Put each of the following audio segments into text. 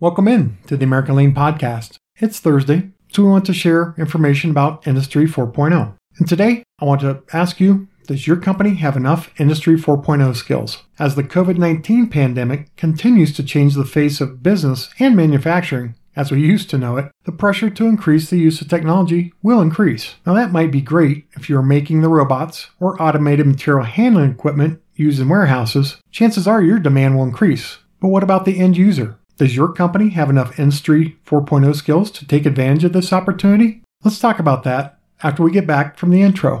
Welcome in to the American Lean Podcast. It's Thursday, so we want to share information about Industry 4.0. And today, I want to ask you Does your company have enough Industry 4.0 skills? As the COVID 19 pandemic continues to change the face of business and manufacturing, as we used to know it, the pressure to increase the use of technology will increase. Now, that might be great if you're making the robots or automated material handling equipment used in warehouses. Chances are your demand will increase. But what about the end user? Does your company have enough Industry 4.0 skills to take advantage of this opportunity? Let's talk about that after we get back from the intro.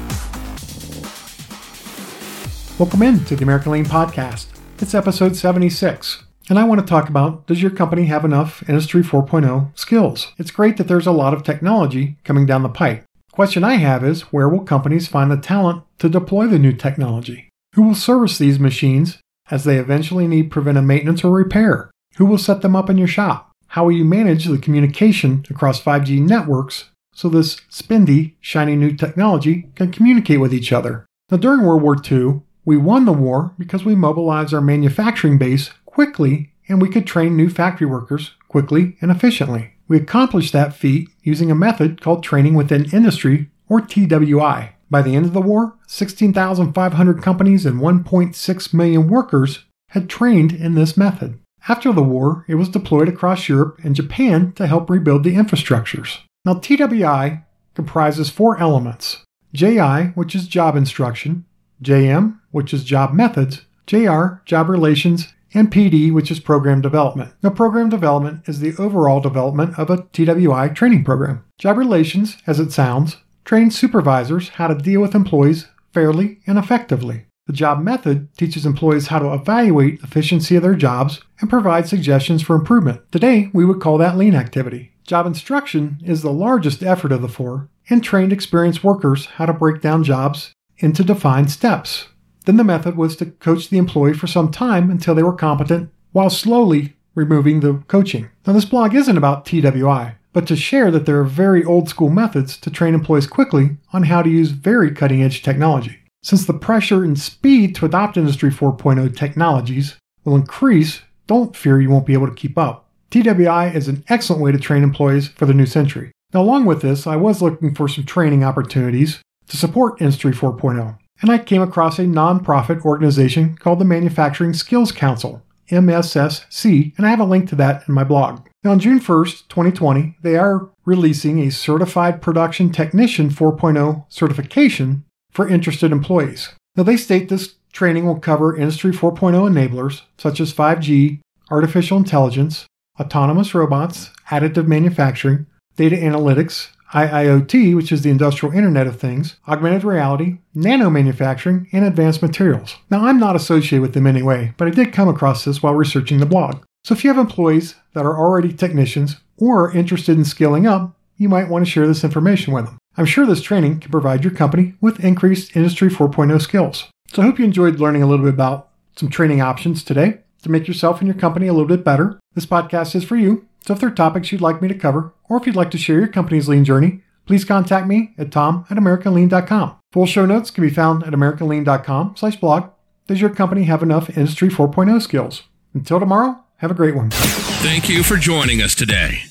Welcome in to the American Lean Podcast. It's episode 76. And I want to talk about does your company have enough Industry 4.0 skills? It's great that there's a lot of technology coming down the pipe. Question I have is where will companies find the talent to deploy the new technology? Who will service these machines as they eventually need preventive maintenance or repair? Who will set them up in your shop? How will you manage the communication across 5G networks so this spendy, shiny new technology can communicate with each other? Now, during World War II, we won the war because we mobilized our manufacturing base quickly and we could train new factory workers quickly and efficiently. We accomplished that feat using a method called training within industry or TWI. By the end of the war, 16,500 companies and 1.6 million workers had trained in this method. After the war, it was deployed across Europe and Japan to help rebuild the infrastructures. Now, TWI comprises four elements JI, which is job instruction, JM, which is job methods, JR, job relations, and PD, which is program development. Now, program development is the overall development of a TWI training program. Job relations, as it sounds, trains supervisors how to deal with employees fairly and effectively. The job method teaches employees how to evaluate efficiency of their jobs and provide suggestions for improvement. Today, we would call that lean activity. Job instruction is the largest effort of the four and trained experienced workers how to break down jobs into defined steps. Then the method was to coach the employee for some time until they were competent while slowly removing the coaching. Now, this blog isn't about TWI, but to share that there are very old school methods to train employees quickly on how to use very cutting edge technology. Since the pressure and speed to adopt Industry 4.0 technologies will increase, don't fear you won't be able to keep up. TWI is an excellent way to train employees for the new century. Now, along with this, I was looking for some training opportunities to support Industry 4.0, and I came across a nonprofit organization called the Manufacturing Skills Council, MSSC, and I have a link to that in my blog. Now, on June 1st, 2020, they are releasing a Certified Production Technician 4.0 certification for interested employees. Now, they state this training will cover Industry 4.0 enablers such as 5G, artificial intelligence, autonomous robots, additive manufacturing, data analytics, IIoT, which is the industrial Internet of Things, augmented reality, nano manufacturing, and advanced materials. Now, I'm not associated with them anyway, but I did come across this while researching the blog. So if you have employees that are already technicians or are interested in scaling up, you might want to share this information with them. I'm sure this training can provide your company with increased Industry 4.0 skills. So I hope you enjoyed learning a little bit about some training options today to make yourself and your company a little bit better. This podcast is for you. So if there are topics you'd like me to cover, or if you'd like to share your company's lean journey, please contact me at tom at americanlean.com. Full show notes can be found at americanlean.com slash blog. Does your company have enough Industry 4.0 skills? Until tomorrow, have a great one. Thank you for joining us today.